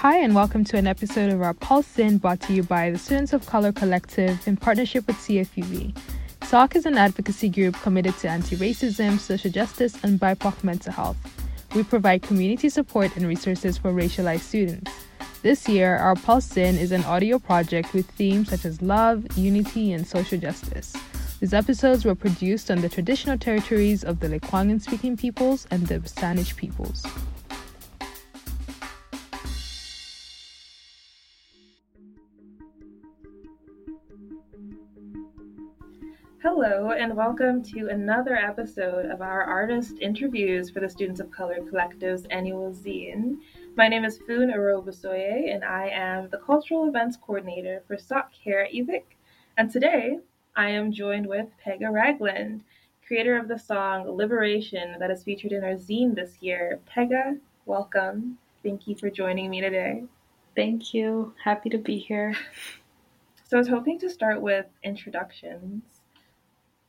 Hi, and welcome to an episode of our Pulse In brought to you by the Students of Color Collective in partnership with CFUV. SOC is an advocacy group committed to anti racism, social justice, and BIPOC mental health. We provide community support and resources for racialized students. This year, our Pulse In is an audio project with themes such as love, unity, and social justice. These episodes were produced on the traditional territories of the Lekwungen speaking peoples and the Saanich peoples. Hello, and welcome to another episode of our artist interviews for the Students of Color Collective's annual zine. My name is Foon Arobasoye, and I am the Cultural Events Coordinator for SOC here at UVic. And today, I am joined with Pega Ragland, creator of the song Liberation that is featured in our zine this year. Pega, welcome. Thank you for joining me today. Thank you. Happy to be here. So, I was hoping to start with introductions.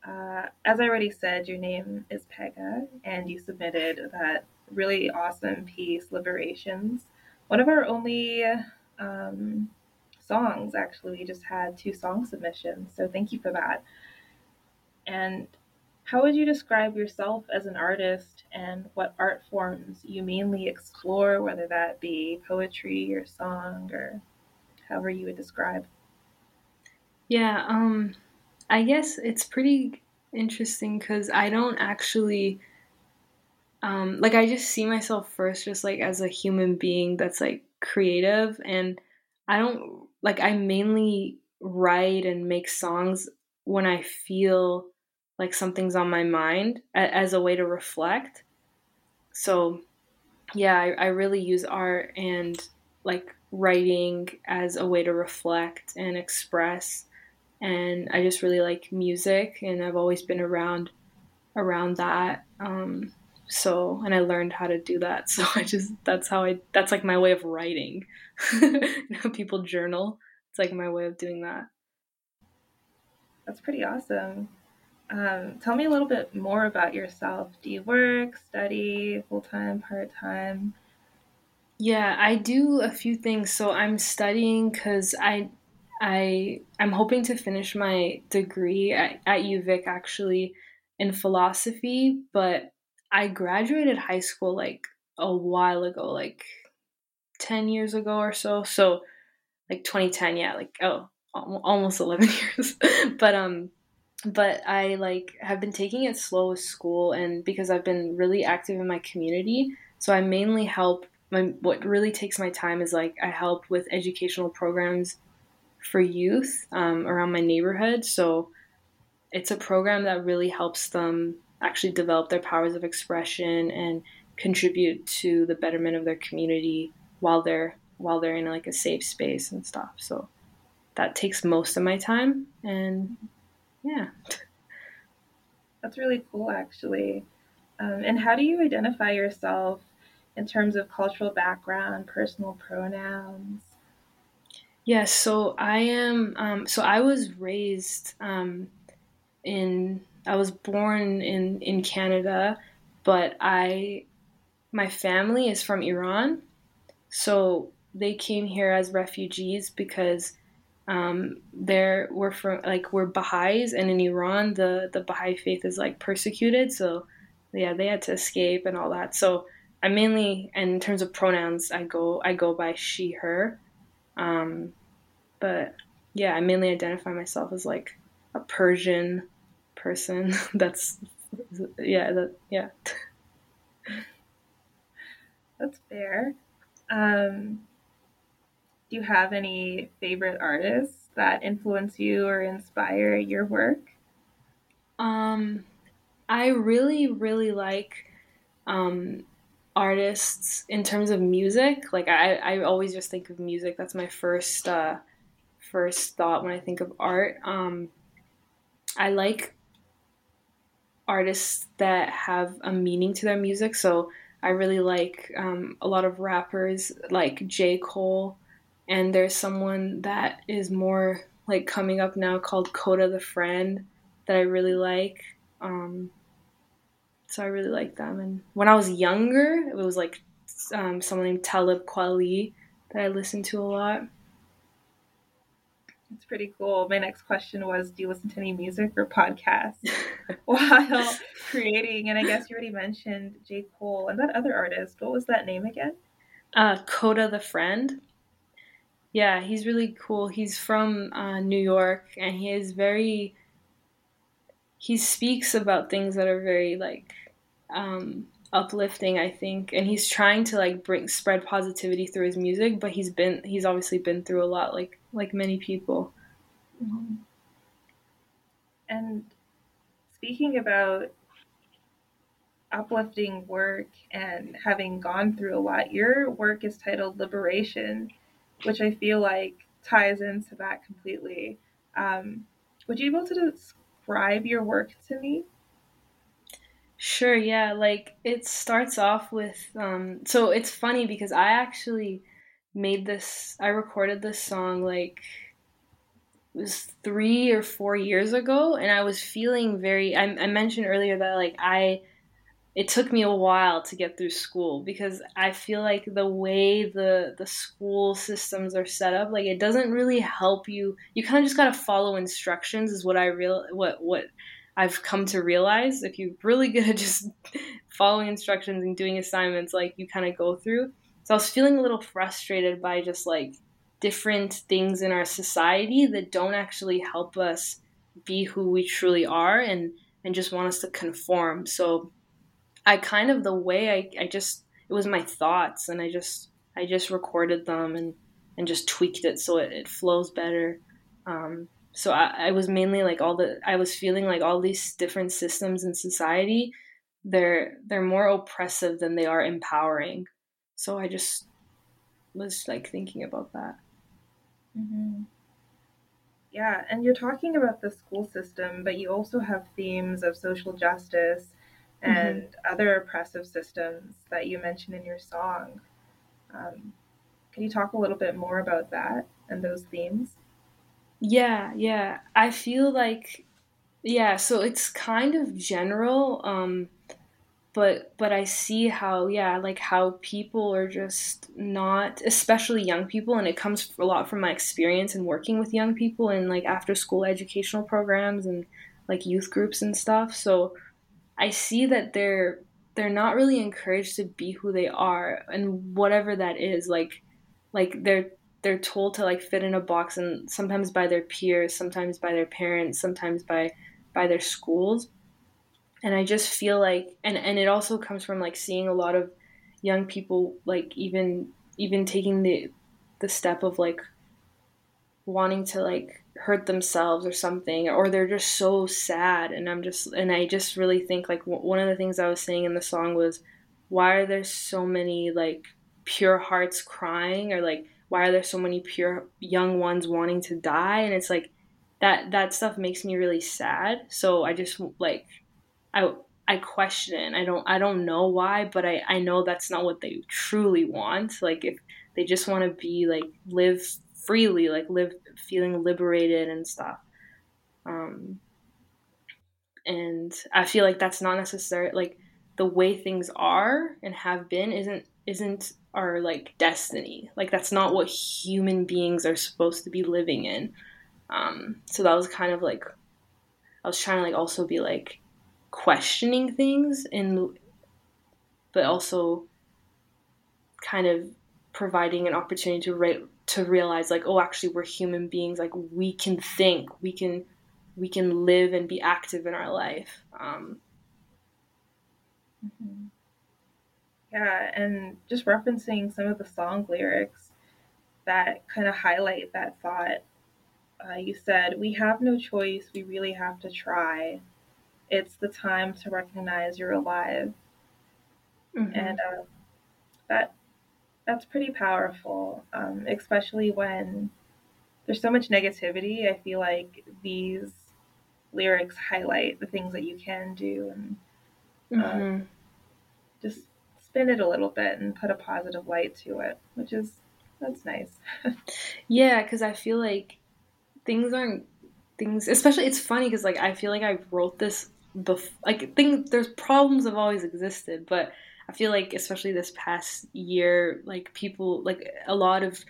Uh, as I already said, your name is Pega, and you submitted that really awesome piece, Liberations. One of our only um, songs, actually. We just had two song submissions, so thank you for that. And how would you describe yourself as an artist and what art forms you mainly explore, whether that be poetry or song or however you would describe? Yeah, um, I guess it's pretty interesting because I don't actually um, like I just see myself first just like as a human being that's like creative and I don't like I mainly write and make songs when I feel like something's on my mind as a way to reflect. So yeah, I, I really use art and like writing as a way to reflect and express and I just really like music, and I've always been around around that. Um, so, and I learned how to do that. So I just that's how I that's like my way of writing. people journal. It's like my way of doing that. That's pretty awesome. Um, tell me a little bit more about yourself. Do you work, study, full time, part time? Yeah, I do a few things. So I'm studying because I I I'm hoping to finish my degree at, at UVic actually in philosophy, but I graduated high school like a while ago, like 10 years ago or so. So like 2010, yeah, like oh, almost 11 years. but um but I like have been taking it slow with school and because I've been really active in my community, so I mainly help my what really takes my time is like I help with educational programs for youth um, around my neighborhood. So it's a program that really helps them actually develop their powers of expression and contribute to the betterment of their community while they're while they're in like a safe space and stuff. So that takes most of my time and yeah. That's really cool actually. Um, and how do you identify yourself in terms of cultural background, personal pronouns? Yes, so I am. Um, so I was raised um, in. I was born in in Canada, but I, my family is from Iran, so they came here as refugees because um, there we're from like we're Baha'is, and in Iran the the Baha'i faith is like persecuted. So yeah, they had to escape and all that. So I mainly, and in terms of pronouns, I go I go by she her. Um, but yeah, I mainly identify myself as like a Persian person. That's yeah, that yeah. That's fair. Um, do you have any favorite artists that influence you or inspire your work? Um, I really, really like um, artists in terms of music. Like I, I always just think of music. That's my first uh, first thought when I think of art. Um, I like artists that have a meaning to their music. So I really like um, a lot of rappers like J. Cole, and there's someone that is more like coming up now called Kota the Friend that I really like. Um, so I really like them. And when I was younger, it was like um, someone named Talib Kweli that I listened to a lot. It's pretty cool. My next question was Do you listen to any music or podcasts while creating? And I guess you already mentioned J. Cole and that other artist. What was that name again? Uh, Kota the Friend. Yeah, he's really cool. He's from uh, New York and he is very. He speaks about things that are very like um, uplifting, I think, and he's trying to like bring spread positivity through his music. But he's been he's obviously been through a lot, like like many people. Mm-hmm. And speaking about uplifting work and having gone through a lot, your work is titled Liberation, which I feel like ties into that completely. Um, would you be able to describe your work to me? Sure, yeah. Like it starts off with um so it's funny because I actually made this I recorded this song like it was three or four years ago and I was feeling very I, I mentioned earlier that like I it took me a while to get through school because I feel like the way the the school systems are set up, like it doesn't really help you. You kind of just gotta follow instructions, is what I real what what I've come to realize if you're really good at just following instructions and doing assignments, like you kind of go through. So I was feeling a little frustrated by just like different things in our society that don't actually help us be who we truly are and and just want us to conform. So I kind of the way I, I just it was my thoughts and I just I just recorded them and and just tweaked it so it, it flows better. Um, so I, I was mainly like all the I was feeling like all these different systems in society they're they're more oppressive than they are empowering. So I just was like thinking about that. Mm-hmm. Yeah, and you're talking about the school system, but you also have themes of social justice and mm-hmm. other oppressive systems that you mention in your song. Um, can you talk a little bit more about that and those themes? Yeah, yeah. I feel like yeah, so it's kind of general um but but I see how yeah, like how people are just not especially young people and it comes a lot from my experience in working with young people in like after school educational programs and like youth groups and stuff. So I see that they're they're not really encouraged to be who they are and whatever that is like like they're they're told to like fit in a box and sometimes by their peers sometimes by their parents sometimes by by their schools. And i just feel like and and it also comes from like seeing a lot of young people like even even taking the the step of like wanting to like hurt themselves or something or they're just so sad. And i'm just and i just really think like w- one of the things i was saying in the song was why are there so many like pure hearts crying? or like why are there so many pure young ones wanting to die and it's like that that stuff makes me really sad. So i just like i i question i don't i don't know why but i i know that's not what they truly want. Like if they just want to be like live freely like live feeling liberated and stuff. Um and i feel like that's not necessary like the way things are and have been isn't isn't our like destiny. Like that's not what human beings are supposed to be living in. Um, so that was kind of like I was trying to like also be like questioning things and but also kind of providing an opportunity to re- to realize like oh actually we're human beings like we can think we can we can live and be active in our life um, mm-hmm. Yeah, and just referencing some of the song lyrics that kind of highlight that thought. Uh, you said, We have no choice, we really have to try. It's the time to recognize you're alive. Mm-hmm. And uh, that that's pretty powerful, um, especially when there's so much negativity. I feel like these lyrics highlight the things that you can do and uh, mm-hmm. Spin it a little bit and put a positive light to it, which is that's nice. yeah, because I feel like things aren't things. Especially, it's funny because like I feel like I wrote this before. Like, thing there's problems have always existed, but I feel like especially this past year, like people like a lot of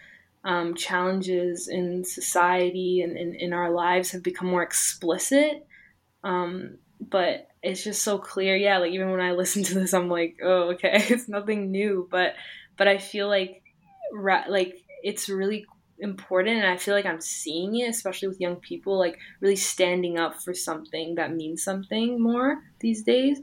um, challenges in society and in our lives have become more explicit. Um, but it's just so clear. Yeah, like even when I listen to this, I'm like, oh, okay, it's nothing new. But but I feel like ra- like it's really important and i feel like i'm seeing it especially with young people like really standing up for something that means something more these days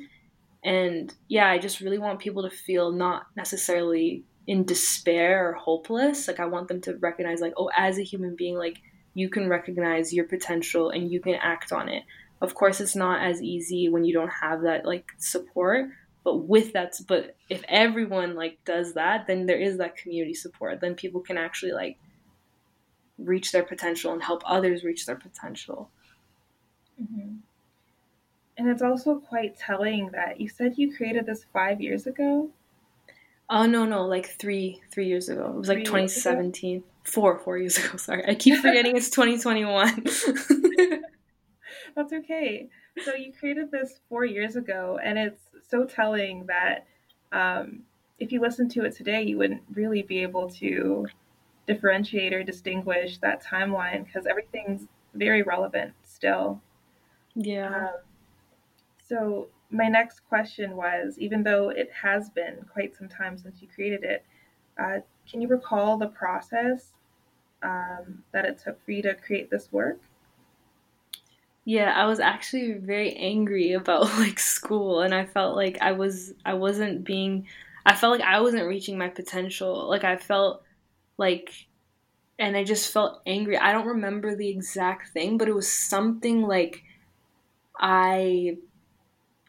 and yeah i just really want people to feel not necessarily in despair or hopeless like i want them to recognize like oh as a human being like you can recognize your potential and you can act on it of course it's not as easy when you don't have that like support but with that but if everyone like does that then there is that community support then people can actually like reach their potential and help others reach their potential. Mm-hmm. And it's also quite telling that you said you created this five years ago. Oh no no like three three years ago. It was like 2017. Four four years ago. Sorry, I keep forgetting it's 2021. That's okay. So you created this four years ago, and it's so telling that um, if you listen to it today, you wouldn't really be able to differentiate or distinguish that timeline because everything's very relevant still. Yeah. Um, so my next question was, even though it has been quite some time since you created it, uh, can you recall the process um, that it took for you to create this work? Yeah, I was actually very angry about like school and I felt like I was I wasn't being I felt like I wasn't reaching my potential. Like I felt like and I just felt angry. I don't remember the exact thing, but it was something like I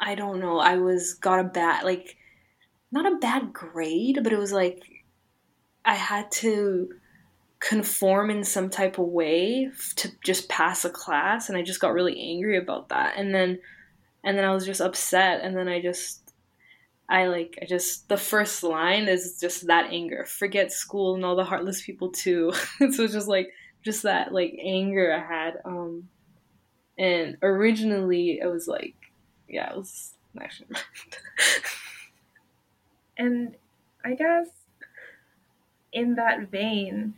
I don't know. I was got a bad like not a bad grade, but it was like I had to conform in some type of way to just pass a class and I just got really angry about that. And then and then I was just upset and then I just I like I just the first line is just that anger. Forget school and all the heartless people too. so it's just like just that like anger I had. Um and originally it was like yeah, it was actually And I guess in that vein,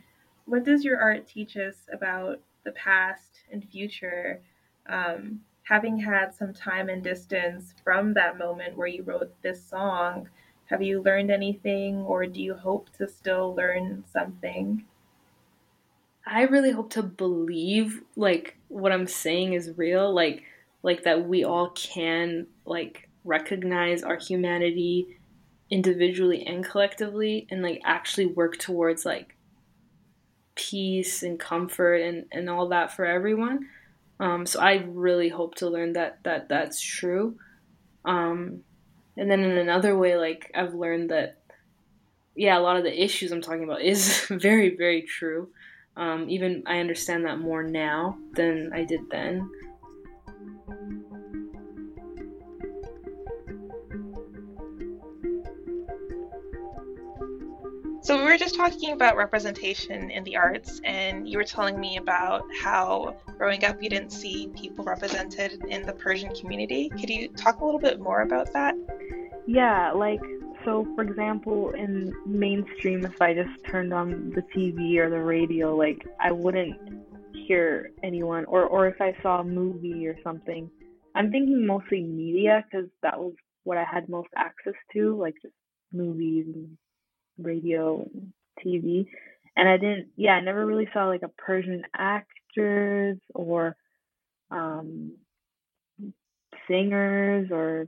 what does your art teach us about the past and future? Um, having had some time and distance from that moment where you wrote this song, have you learned anything or do you hope to still learn something? I really hope to believe like what I'm saying is real, like like that we all can like recognize our humanity individually and collectively and like actually work towards like peace and comfort and and all that for everyone. Um, so I really hope to learn that that that's true. Um, and then in another way, like I've learned that, yeah, a lot of the issues I'm talking about is very very true. Um, even I understand that more now than I did then. So we were just talking about representation in the arts, and you were telling me about how growing up you didn't see people represented in the Persian community. Could you talk a little bit more about that? Yeah, like so for example in mainstream if I just turned on the TV or the radio, like I wouldn't hear anyone or or if I saw a movie or something. I'm thinking mostly media because that was what I had most access to, like just movies and radio, TV, and I didn't. Yeah, I never really saw like a Persian actors or um, singers or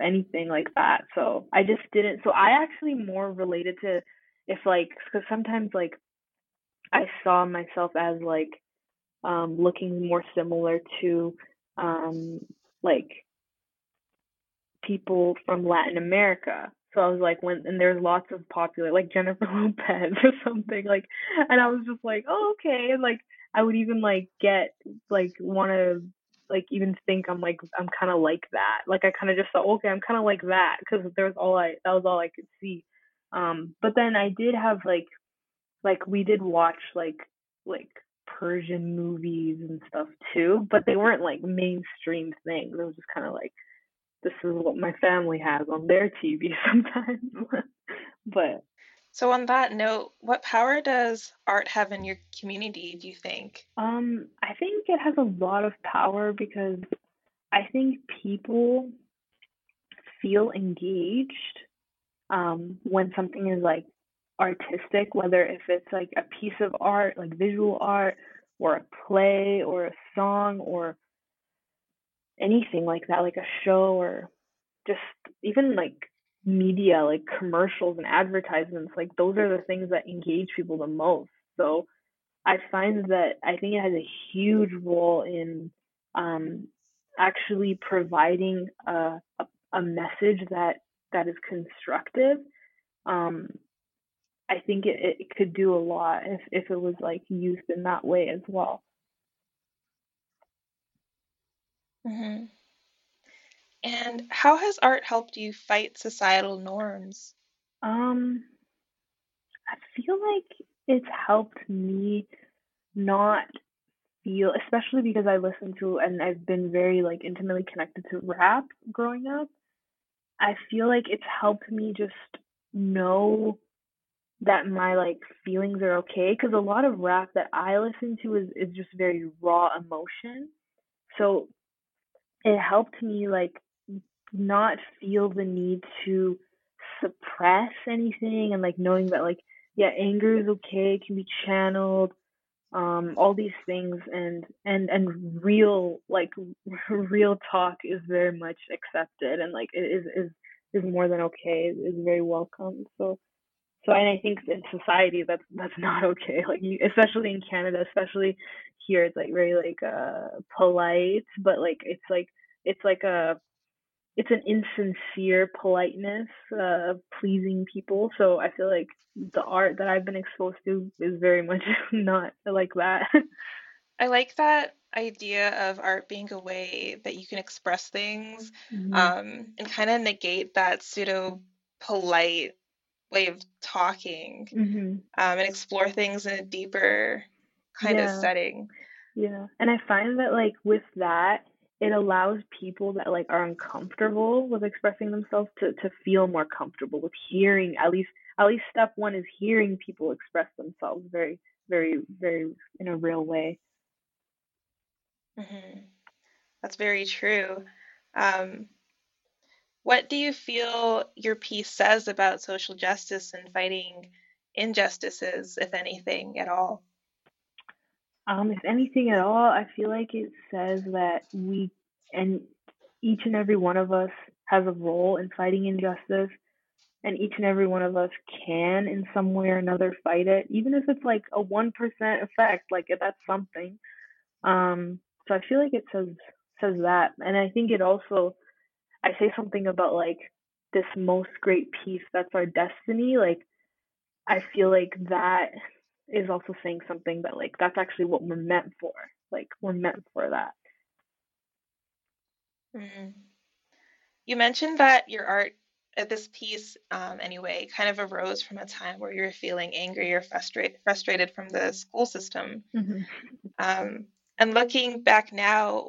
anything like that. So I just didn't. So I actually more related to if like because sometimes like I saw myself as like um, looking more similar to um, like people from Latin America so I was like, when and there's lots of popular like Jennifer Lopez or something like, and I was just like, oh okay, and like I would even like get like want to like even think I'm like I'm kind of like that. Like I kind of just thought, okay, I'm kind of like that because there was all I that was all I could see. Um, but then I did have like like we did watch like like Persian movies and stuff too, but they weren't like mainstream things. It was just kind of like this is what my family has on their TV sometimes. but so on that note, what power does art have in your community, do you think? Um, I think it has a lot of power because I think people feel engaged um, when something is like artistic, whether if it's like a piece of art, like visual art, or a play, or a song, or anything like that, like a show, or just even like media, like commercials and advertisements, like those are the things that engage people the most. So I find that I think it has a huge role in um, actually providing a, a, a message that that is constructive. Um, I think it, it could do a lot if, if it was like used in that way as well. Mm-hmm. And how has art helped you fight societal norms? Um, I feel like it's helped me not feel, especially because I listen to and I've been very like intimately connected to rap growing up. I feel like it's helped me just know that my like feelings are okay because a lot of rap that I listen to is is just very raw emotion. So it helped me like not feel the need to suppress anything and like knowing that like yeah anger is okay it can be channeled um all these things and and and real like real talk is very much accepted and like it is is is more than okay is very welcome. So so and i think in society that's that's not okay. Like you, especially in canada especially here it's like very like uh polite but like it's like it's like a it's an insincere politeness uh, of pleasing people. So I feel like the art that I've been exposed to is very much not like that. I like that idea of art being a way that you can express things mm-hmm. um, and kind of negate that pseudo polite way of talking mm-hmm. um, and explore things in a deeper kind yeah. of setting. Yeah. And I find that, like, with that, it allows people that like are uncomfortable with expressing themselves to to feel more comfortable with hearing at least at least step one is hearing people express themselves very very very in a real way mm-hmm. that's very true um, what do you feel your piece says about social justice and fighting injustices if anything at all um, if anything at all, I feel like it says that we and each and every one of us has a role in fighting injustice, and each and every one of us can, in some way or another, fight it, even if it's like a one percent effect. Like that's something. Um, so I feel like it says says that, and I think it also I say something about like this most great peace that's our destiny. Like I feel like that is also saying something that like that's actually what we're meant for. Like we're meant for that. Mm-hmm. You mentioned that your art at uh, this piece, um, anyway, kind of arose from a time where you were feeling angry or frustrated, frustrated from the school system. Mm-hmm. Um, and looking back now,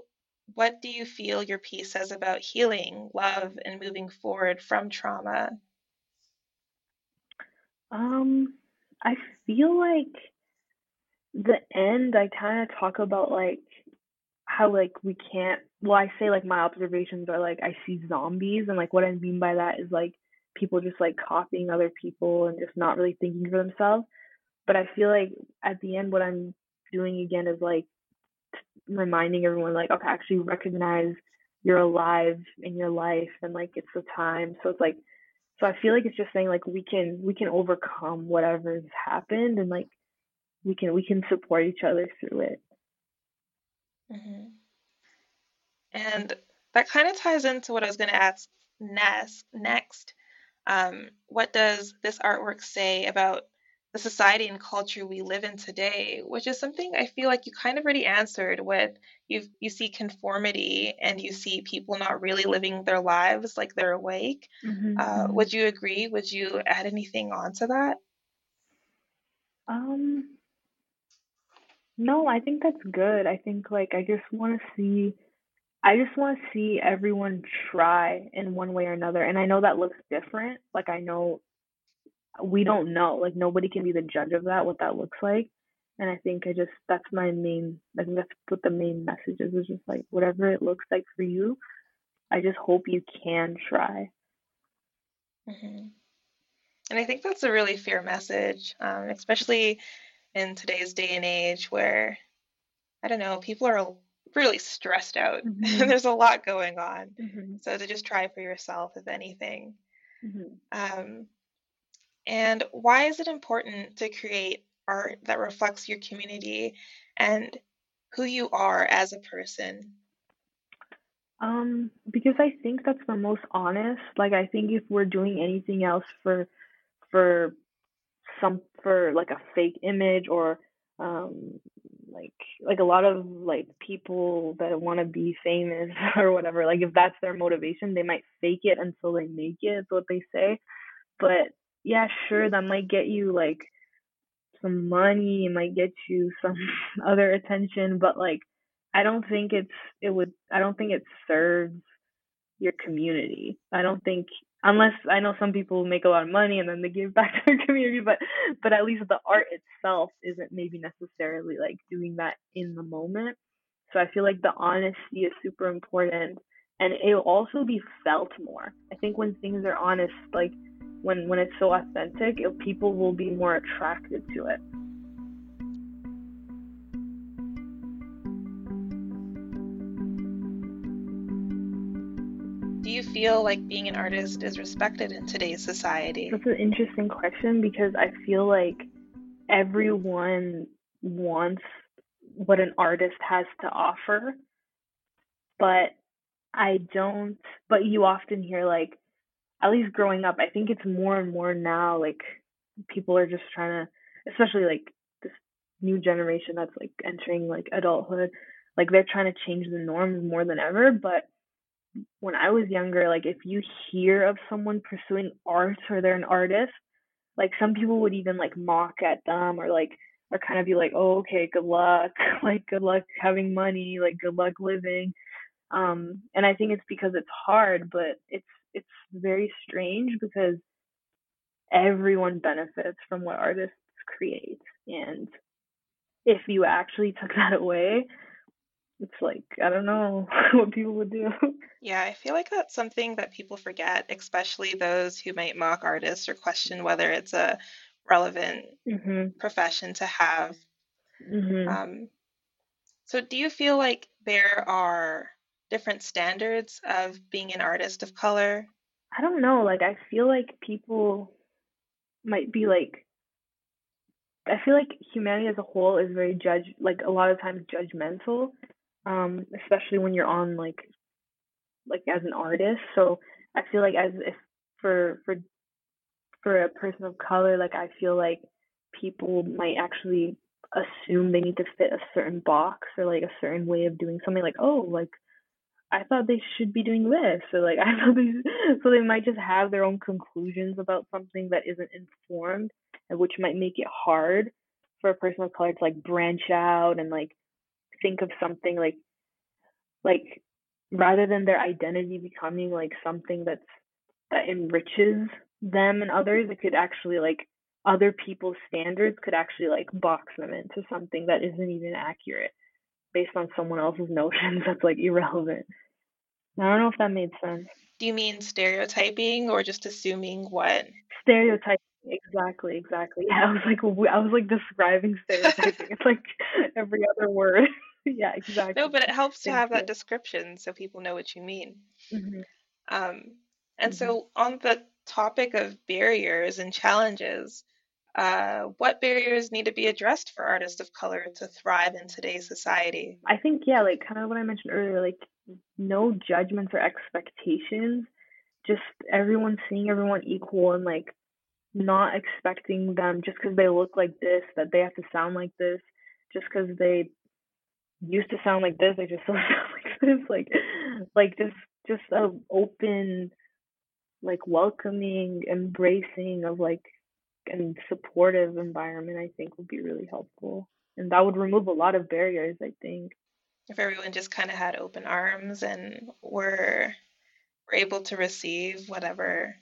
what do you feel your piece says about healing, love, and moving forward from trauma? Um, I feel like the end I kind of talk about like how like we can't well I say like my observations are like I see zombies and like what I mean by that is like people just like copying other people and just not really thinking for themselves. But I feel like at the end what I'm doing again is like reminding everyone like okay actually recognize you're alive in your life and like it's the time. So it's like so I feel like it's just saying like we can we can overcome whatever's happened and like we can we can support each other through it. Mm-hmm. And that kind of ties into what I was going to ask next. Next, um, what does this artwork say about the society and culture we live in today, which is something I feel like you kind of already answered with you you see conformity and you see people not really living their lives like they're awake. Mm-hmm. Uh, mm-hmm. would you agree? Would you add anything onto that? Um no, I think that's good. I think like I just want to see I just want to see everyone try in one way or another. And I know that looks different. Like I know we don't know. Like nobody can be the judge of that, what that looks like. And I think I just that's my main I think that's what the main message is is just like whatever it looks like for you, I just hope you can try. hmm And I think that's a really fair message, um, especially in today's day and age where, I don't know, people are really stressed out. hmm There's a lot going on. hmm So to just try for yourself, if anything. hmm Um, and why is it important to create art that reflects your community and who you are as a person? Um, because I think that's the most honest. Like I think if we're doing anything else for for some for like a fake image or um like like a lot of like people that want to be famous or whatever like if that's their motivation they might fake it until they make it is what they say but yeah sure that might get you like some money it might get you some other attention but like i don't think it's it would i don't think it serves your community. I don't think unless I know some people make a lot of money and then they give back to their community, but but at least the art itself isn't maybe necessarily like doing that in the moment. So I feel like the honesty is super important and it'll also be felt more. I think when things are honest, like when when it's so authentic, it, people will be more attracted to it. Do you feel like being an artist is respected in today's society? That's an interesting question because I feel like everyone wants what an artist has to offer, but I don't, but you often hear like, at least growing up, I think it's more and more now, like people are just trying to, especially like this new generation that's like entering like adulthood, like they're trying to change the norms more than ever. But when I was younger, like if you hear of someone pursuing art or they're an artist, like some people would even like mock at them or like or kind of be like, "Oh, okay, good luck. Like good luck having money, like good luck living." Um and I think it's because it's hard, but it's it's very strange because everyone benefits from what artists create. And if you actually took that away, it's like I don't know what people would do. Yeah, I feel like that's something that people forget, especially those who might mock artists or question whether it's a relevant mhm. profession to have. Mhm. Um, so do you feel like there are different standards of being an artist of color? I don't know, like I feel like people might be like I feel like humanity as a whole is very judge like a lot of times judgmental, um, especially when you're on like like as an artist. So I feel like as if for for for a person of color, like I feel like people might actually assume they need to fit a certain box or like a certain way of doing something like, oh, like I thought they should be doing this. Or like I thought they so they might just have their own conclusions about something that isn't informed and which might make it hard for a person of color to like branch out and like think of something like like rather than their identity becoming like something that's that enriches them and others, it could actually like other people's standards could actually like box them into something that isn't even accurate based on someone else's notions that's like irrelevant. I don't know if that made sense. Do you mean stereotyping or just assuming what? Stereotyping, exactly, exactly. Yeah, I was like, I was like describing stereotyping. It's like every other word. yeah, exactly. No, but it helps to have that description so people know what you mean. Mhm, Um, and mhm. so, on the topic of barriers and challenges, uh, what barriers need to be addressed for artists of color to thrive in today's society? I think yeah, like kind of what I mentioned earlier, like no judgments or expectations. Just everyone seeing everyone equal and like not expecting them just because they look like this that they have to sound like this. Just because they used to sound like this, they just sound like this. Like, like just just a open, like welcoming, embracing of like and supportive environment. I think would be really helpful, and that would remove a lot of barriers. I think. if everyone just kind of had open arms and were were able to receive whatever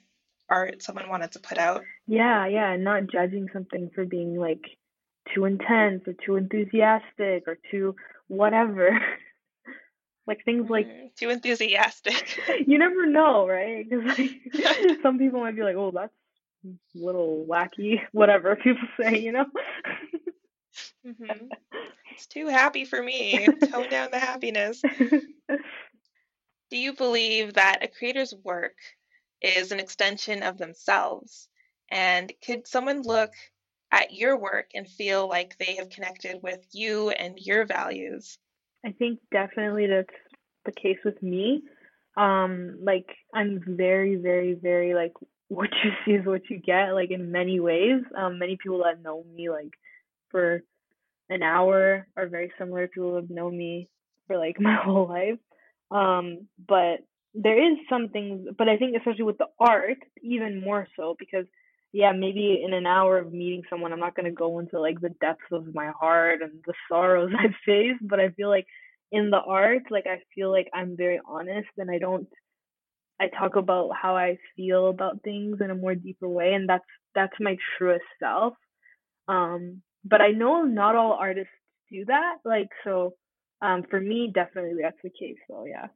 art someone wanted to put out. Yeah, yeah, not judging something for being like too intense or too enthusiastic or too whatever. like things like mm, too enthusiastic. you never know, right? Because like, some people might be like, "Oh, that's little wacky," whatever people say, you know. mm-hmm. It's too happy for me. Tone down the happiness. Do you believe that a creator's work is an extension of themselves? And could someone look at your work and feel like they have connected with you and your values? I think definitely that's the case with me. Um, like I'm very, very, very like what you see is what you get, like in many ways. Um, many people that know me like for an hour are very similar to people who have known me for like my whole life. Um, but there is some things, but I think especially with the art, even more so because yeah, maybe in an hour of meeting someone, I'm not gonna go into like the depths of my heart and the sorrows I've faced, but I feel like in the art, like I feel like I'm very honest and I don't I talk about how I feel about things in a more deeper way and that's that's my truest self. Um but I know not all artists do that. Like so um for me definitely that's the case So yeah.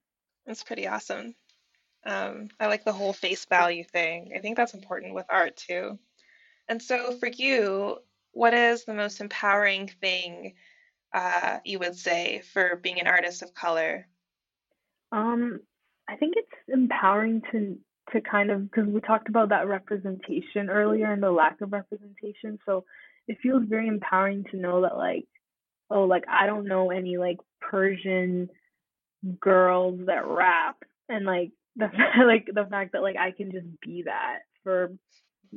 That's pretty awesome. Um, I like the whole face value thing. I think that's important with art too. And so, for you, what is the most empowering thing uh, you would say for being an artist of color? Um, I think it's empowering to to kind of because we talked about that representation earlier and the lack of representation. So it feels very empowering to know that like, oh, like I don't know any like Persian girls that rap and like the like the fact that like I can just be that for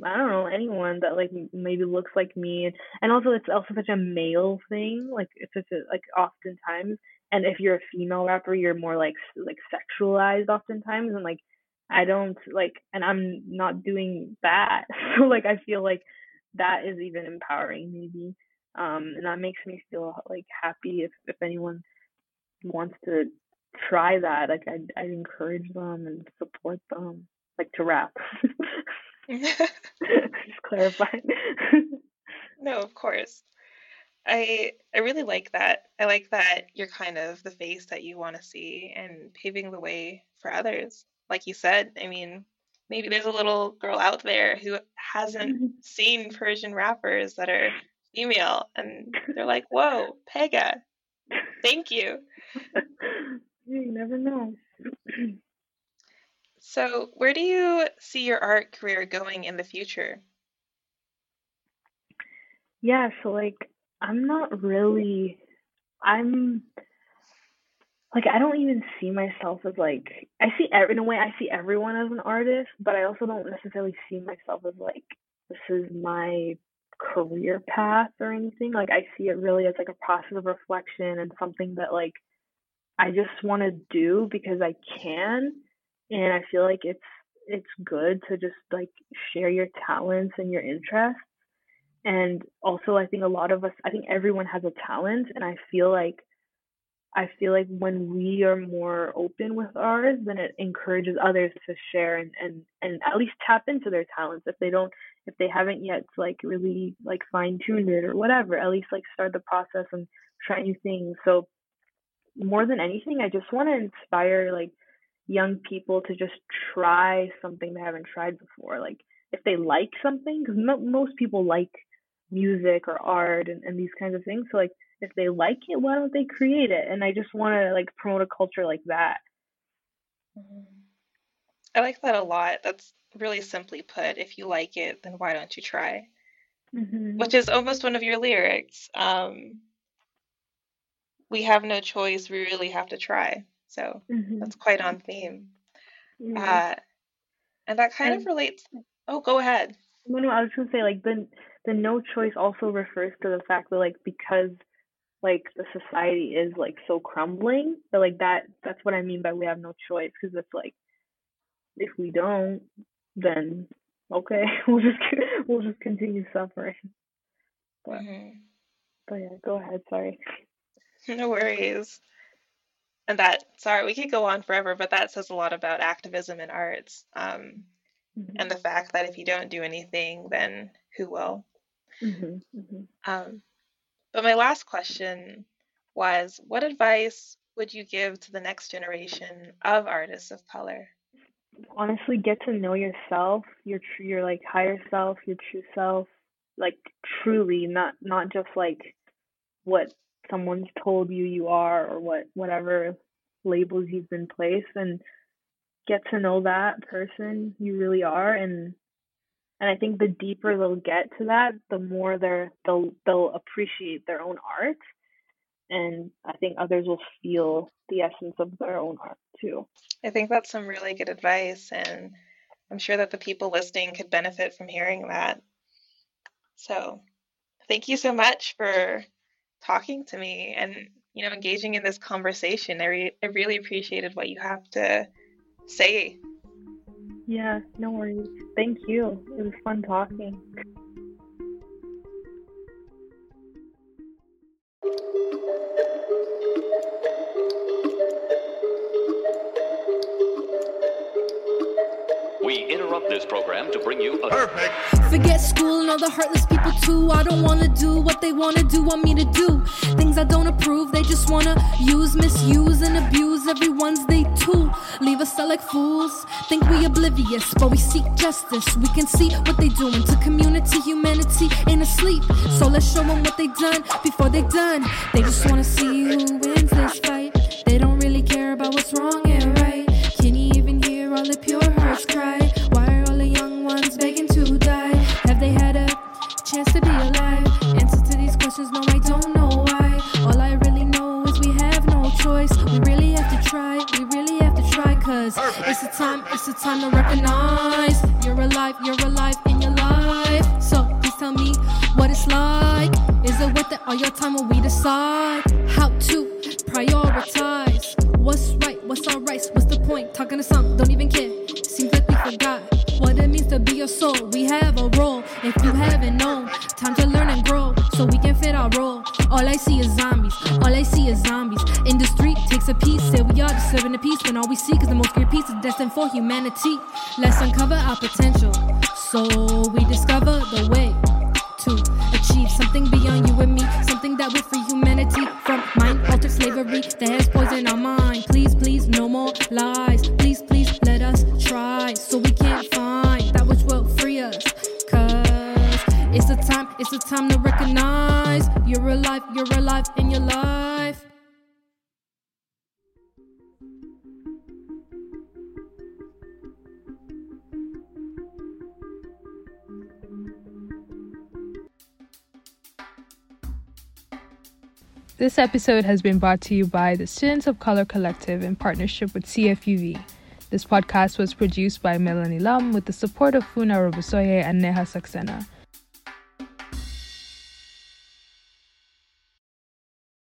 I don't know anyone that like maybe looks like me and, also it's also such a male thing like it's such a like oftentimes and if you're a female rapper you're more like like sexualized oftentimes and like I don't like and I'm not doing that so like I feel like that is even empowering maybe um and that makes me feel like happy if if anyone wants to try that. Like I'd, I'd encourage them and support them, like to rap. Just clarify. no, of course. I I really like that. I like that you're kind of the face that you want to see and paving the way for others. Like you said, I mean, maybe there's a little girl out there who hasn't seen Persian rappers that are female and they're like, "Whoa, Pega. Thank you." you never know. so, where do you see your art career going in the future? Yeah, so like I'm not really I'm like I don't even see myself as like I see in a way I see everyone as an artist, but I also don't necessarily see myself as like this is my career path or anything. Like I see it really as like a process of reflection and something that like I just want to do because I can and I feel like it's it's good to just like share your talents and your interests and also I think a lot of us I think everyone has a talent and I feel like I feel like when we are more open with ours then it encourages others to share and and and at least tap into their talents if they don't if they haven't yet like really like fine tuned it or whatever at least like start the process and try new things so more than anything, I just want to inspire like young people to just try something they haven't tried before. Like if they like something, because mo- most people like music or art and, and these kinds of things. So like if they like it, why don't they create it? And I just want to like promote a culture like that. I like that a lot. That's really simply put. If you like it, then why don't you try? Mm-hmm. Which is almost one of your lyrics. Um, we have no choice. We really have to try. So mm-hmm. that's quite on theme. Uh, and that kind and, of relates. Oh, go ahead. No, no, I was gonna say like the the no choice also refers to the fact that like because like the society is like so crumbling, but like that that's what I mean by we have no choice because it's like if we don't, then okay, we'll just we'll just continue suffering. But, mm-hmm. but yeah, go ahead. Sorry. No worries. and that sorry we could go on forever but that says a lot about activism in arts um, mm-hmm. and the fact that if you don't do anything then who will mm-hmm. Mm-hmm. Um, but my last question was what advice would you give to the next generation of artists of color honestly get to know yourself your your like higher self your true self like truly not not just like what someone's told you you are or what whatever labels you've been placed and get to know that person you really are and and I think the deeper they'll get to that the more they're they'll they'll appreciate their own art and I think others will feel the essence of their own art too. I think that's some really good advice and I'm sure that the people listening could benefit from hearing that. So, thank you so much for talking to me and you know engaging in this conversation. I, re- I really appreciated what you have to say. Yeah, no worries. Thank you. It was fun talking. We interrupt this program to bring you a perfect. Forget school and all the heartless people too. I don't wanna do what they wanna do, want me to do. Things I don't approve, they just wanna use, misuse, and abuse everyone's they too. Leave us all like fools. Think we oblivious, but we seek justice. We can see what they doing to community, humanity ain't asleep. So let's show them what they done before they done. They just wanna see who wins this fight. They don't really care about what's wrong and time, it's a time to recognize you're alive, you're alive in your life. So please tell me what it's like. Is it worth it all your time when we decide how to prioritize? What's right, what's alright, what's the point? Talking to some, don't even care. Seems like we forgot what it means to be your soul. We have a role if you haven't known. Time to learn and grow so we can fit our role. All I see is zombies, all I see is zombies. A piece, say we are disturbing the peace when all we seek is the most great peace is destined for humanity. Let's uncover our potential so we discover the way This episode has been brought to you by the Students of Color Collective in partnership with CFUV. This podcast was produced by Melanie Lum with the support of Funa Robosoye and Neha Saxena.